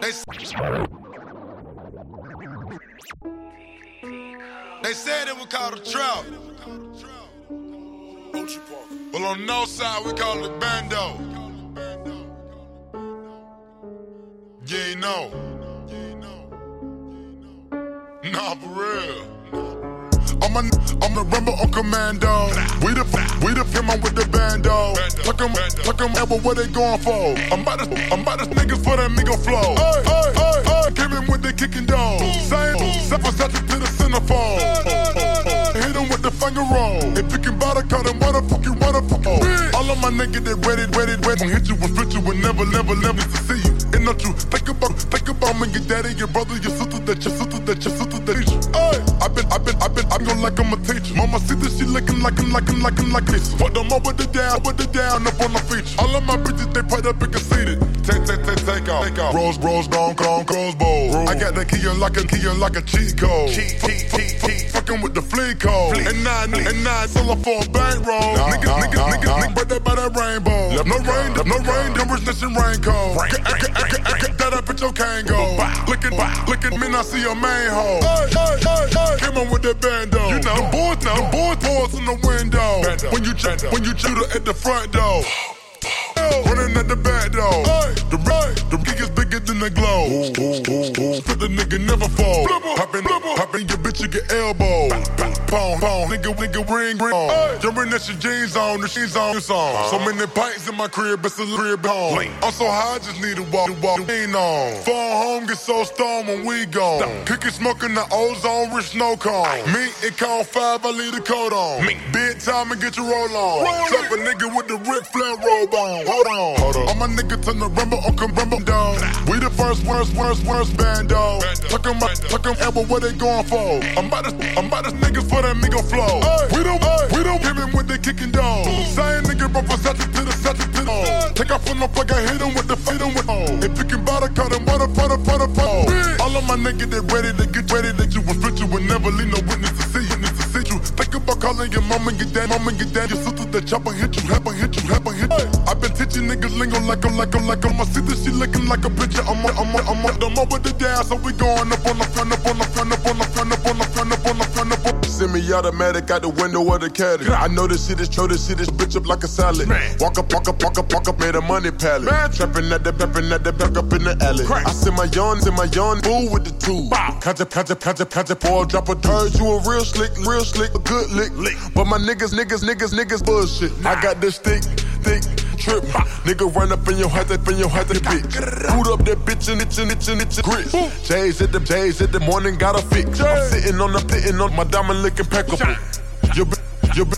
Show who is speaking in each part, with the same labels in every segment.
Speaker 1: They, they said it was called a trap. Well, on north side, we call it bando. Yeah, You know. Nah, for real. I'm a, I'm a rumble on commando. We the, we the him on with the bando. Tuck him, tuck him, ever what they going for? I'm about to, I'm about to niggas for that Migo flow. Hey, hey, hey, hey. Came in with the kicking dog. Same, separate subject to the centerfold. Hit him with the finger roll. If you can bother, cut him, motherfucking, motherfucker. All of my niggas, they ready, ready, ready. Hit you fit you and never, never, never to see you. And not you, think about, think about me, your daddy, your brother, your sister, that your sister, that your sister, that you. Hey, I been, I been, I been, I been like I'm a teacher. Mama see this, she looking like, I'm like, I'm like, I'm like this. Fuck them up with the down, with the down, up on the feature. All of my bitches, they put up and conceited. Take, take, take, take off, take off. Rose, rose, gone, gone, crossbow. I got the key and like a key and like a cheat code. Cheat, cheat, cheat, cheat. Fucking with the flea code. And nine, and nine, sell her for a bankroll.
Speaker 2: Nah,
Speaker 1: Niggas,
Speaker 2: nah,
Speaker 1: niggas,
Speaker 2: nah,
Speaker 1: niggas,
Speaker 2: nah.
Speaker 1: niggas, but that by that rainbow.
Speaker 2: Left
Speaker 1: No rain,
Speaker 2: car,
Speaker 1: no
Speaker 2: left the
Speaker 1: rain,
Speaker 2: car.
Speaker 1: them richness and rain code. That up at your Kango. Looking, looking, me, I see a main hole. Came on with that bando. You know, them boys, now, them boys, boys in the window. When you, ch- when you shoot at the front door. Running at the back door. The right, the gig is bigger than the globe. But the nigga never fall. Poppin', poppin', bitch, you get elbow. Pong, pong, nigga, nigga, ring, ring. Jumping at your jeans on, the jeans on, it's on. So many pints in my crib, it's a crib home. I'm so high, I just need to walk, walk, lean on. Fall home, get so storm when we gone. Cookie smoking the ozone, rich snow cone. Me, it count five, I leave the coat on. Big time and get your roll on. Slap a nigga with the Ric Flair robe on. Hold on, hold on. All my niggas turn the rumble, on come rumble down. We the first, worst, worst, worst bando. Tuck 'em up, tuck 'em ever what they going for. I'm about to, I'm about to niggas for that Migo flow. We don't, we don't give him with the kicking dog. Same nigga from Versace to the Sachi to the Take off from the plug, I hit him with the feed him with If you can bother, cut him, butter, butter, butter, butter. All of my niggas, they ready to get ready to you and fit you and never leave no witness to see you, to see you. Think about calling your mama your dad, mama your dad, your sister, that chopper hit you, help hit you, help hit you. I've been teaching niggas lingo like I'm, like I'm, like I'm. I see this shit looking like a picture. I'm, a, I'm, a, I'm, a, I'm over the down, so we going up on the front, up on the front, up on the front, up on the front, up on the front, up on
Speaker 2: Semi-automatic out the window of the caddy. I know this shit is true, this shit is bitch up like a salad. Walk up, walk up, walk up, walk up, made a money pallet. Trapping at the, trapping at the back up in the alley. I send my yawns in my yawn, fool with the two. Catch a, catch a, catch a, catch a, boy, drop a Heard you a real slick, real slick, a good lick. But my niggas, niggas, niggas, niggas bullshit. I got this thick, thick. Trip, nigga run up in your head, up in your head, that bitch. Boot up that bitch and it's and it's and it's grits. J's at the J's at the morning, got a fix. I'm sitting on the sitting on my diamond look impeccable. Your bi- your bi-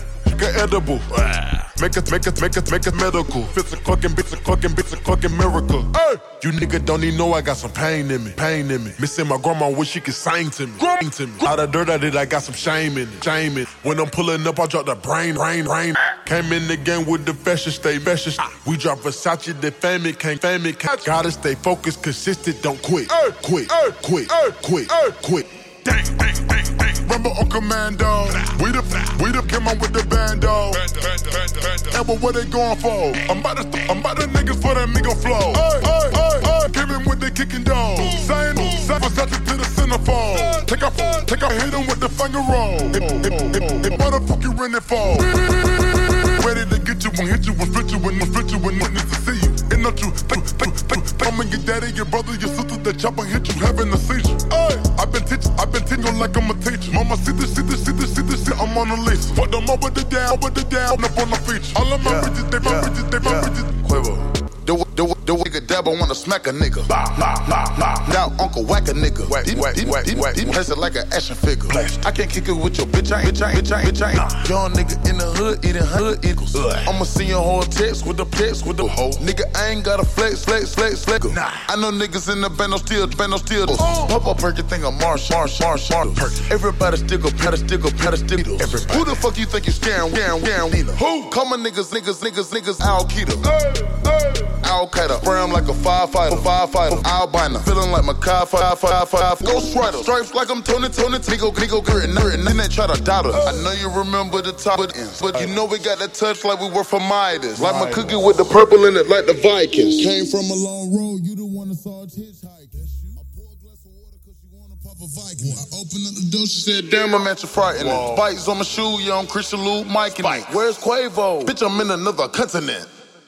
Speaker 2: edible. Make it, make it, make it, make it medical. Fits a cooking, bits a cooking, bits a cooking miracle. Hey, you nigga don't even know I got some pain in me, pain in me. Missing my grandma wish she could sing to me, sing to me. Out of dirt I did, I got some shame in it, shame in it. When I'm pulling up, I drop the brain, rain, rain. Came in the game with the fashion, stay fashion. Ah. We drop Versace, the fame it can't, fame it can't. Gotta stay focused, consistent, don't quit, quit, quit, quit, quit.
Speaker 1: Dang, dang, dang, dang. Rumble on commando. We the, we the came on with the bando. Ever what they going for? I'm about to, I'm about to niggas for that Migo flow. Hey, hey, hey, hey. Came in with the kicking dog. Same, same Versace to the centerfold. Take off, take off, hit him with the finger roll. It, it, it, it, what the fuck you running for? Ready to get you and hit you and fit you and fit you and witness to see you. And not you, think, think, think, think. I'm your daddy, your brother, your sister, that chopper hit you having a seizure. Hey, I've been teaching, I've been teaching like I'm a teacher. Mama, see this, see this, see this, see this shit, I'm on a leash. Put them over the down, over the down, up on the feature. All of my
Speaker 2: Yeah,
Speaker 1: bitches, they my
Speaker 2: yeah,
Speaker 1: bitches, they my
Speaker 2: yeah.
Speaker 1: bitches.
Speaker 3: The, nigga dabber wanna smack a nigga. Now Uncle whack a nigga.
Speaker 2: Whack, whack, whack, whack.
Speaker 3: press it like an action figure. I can't kick it with your bitch, I ain't, bitch, I ain't, bitch, I ain't, bitch, I ain't. Young nigga in the hood eating hood equals. I'ma send your whole text with the text with the hoe. Nigga, I ain't got a flex, flex, flex, flex. Nah. I know niggas in the band, no still, band, no still. Oh. Pop up perky thing a marsh, marsh, marsh, marsh. Everybody stick up, pat a stick up, pat a stick up. Who the fuck you think you scaring, scaring, scaring? Who? Call my niggas, niggas, niggas, niggas, Al Qaeda. Al Qaeda. Brown like like a firefighter, firefighter, albino. Feeling like Makai, fire, fire, fire, Ghost Rider. Stripes like I'm Tony, Tony, Nigo, Nigo, Grit, and then they try to doubt us. I know you remember the top of ends, but you know we got that touch like we were from Midas. Like my cookie with the purple in it, like the Vikings.
Speaker 1: Came from a long road, you the one that saw it hitchhiking. I pour a glass of water cause you wanna pop a Viking. I opened up the door, she said,
Speaker 3: Damn, I'm at your frightening. Bites on my shoe, young Christian Lou, Mike and Where's Quavo? Bitch, I'm in another continent.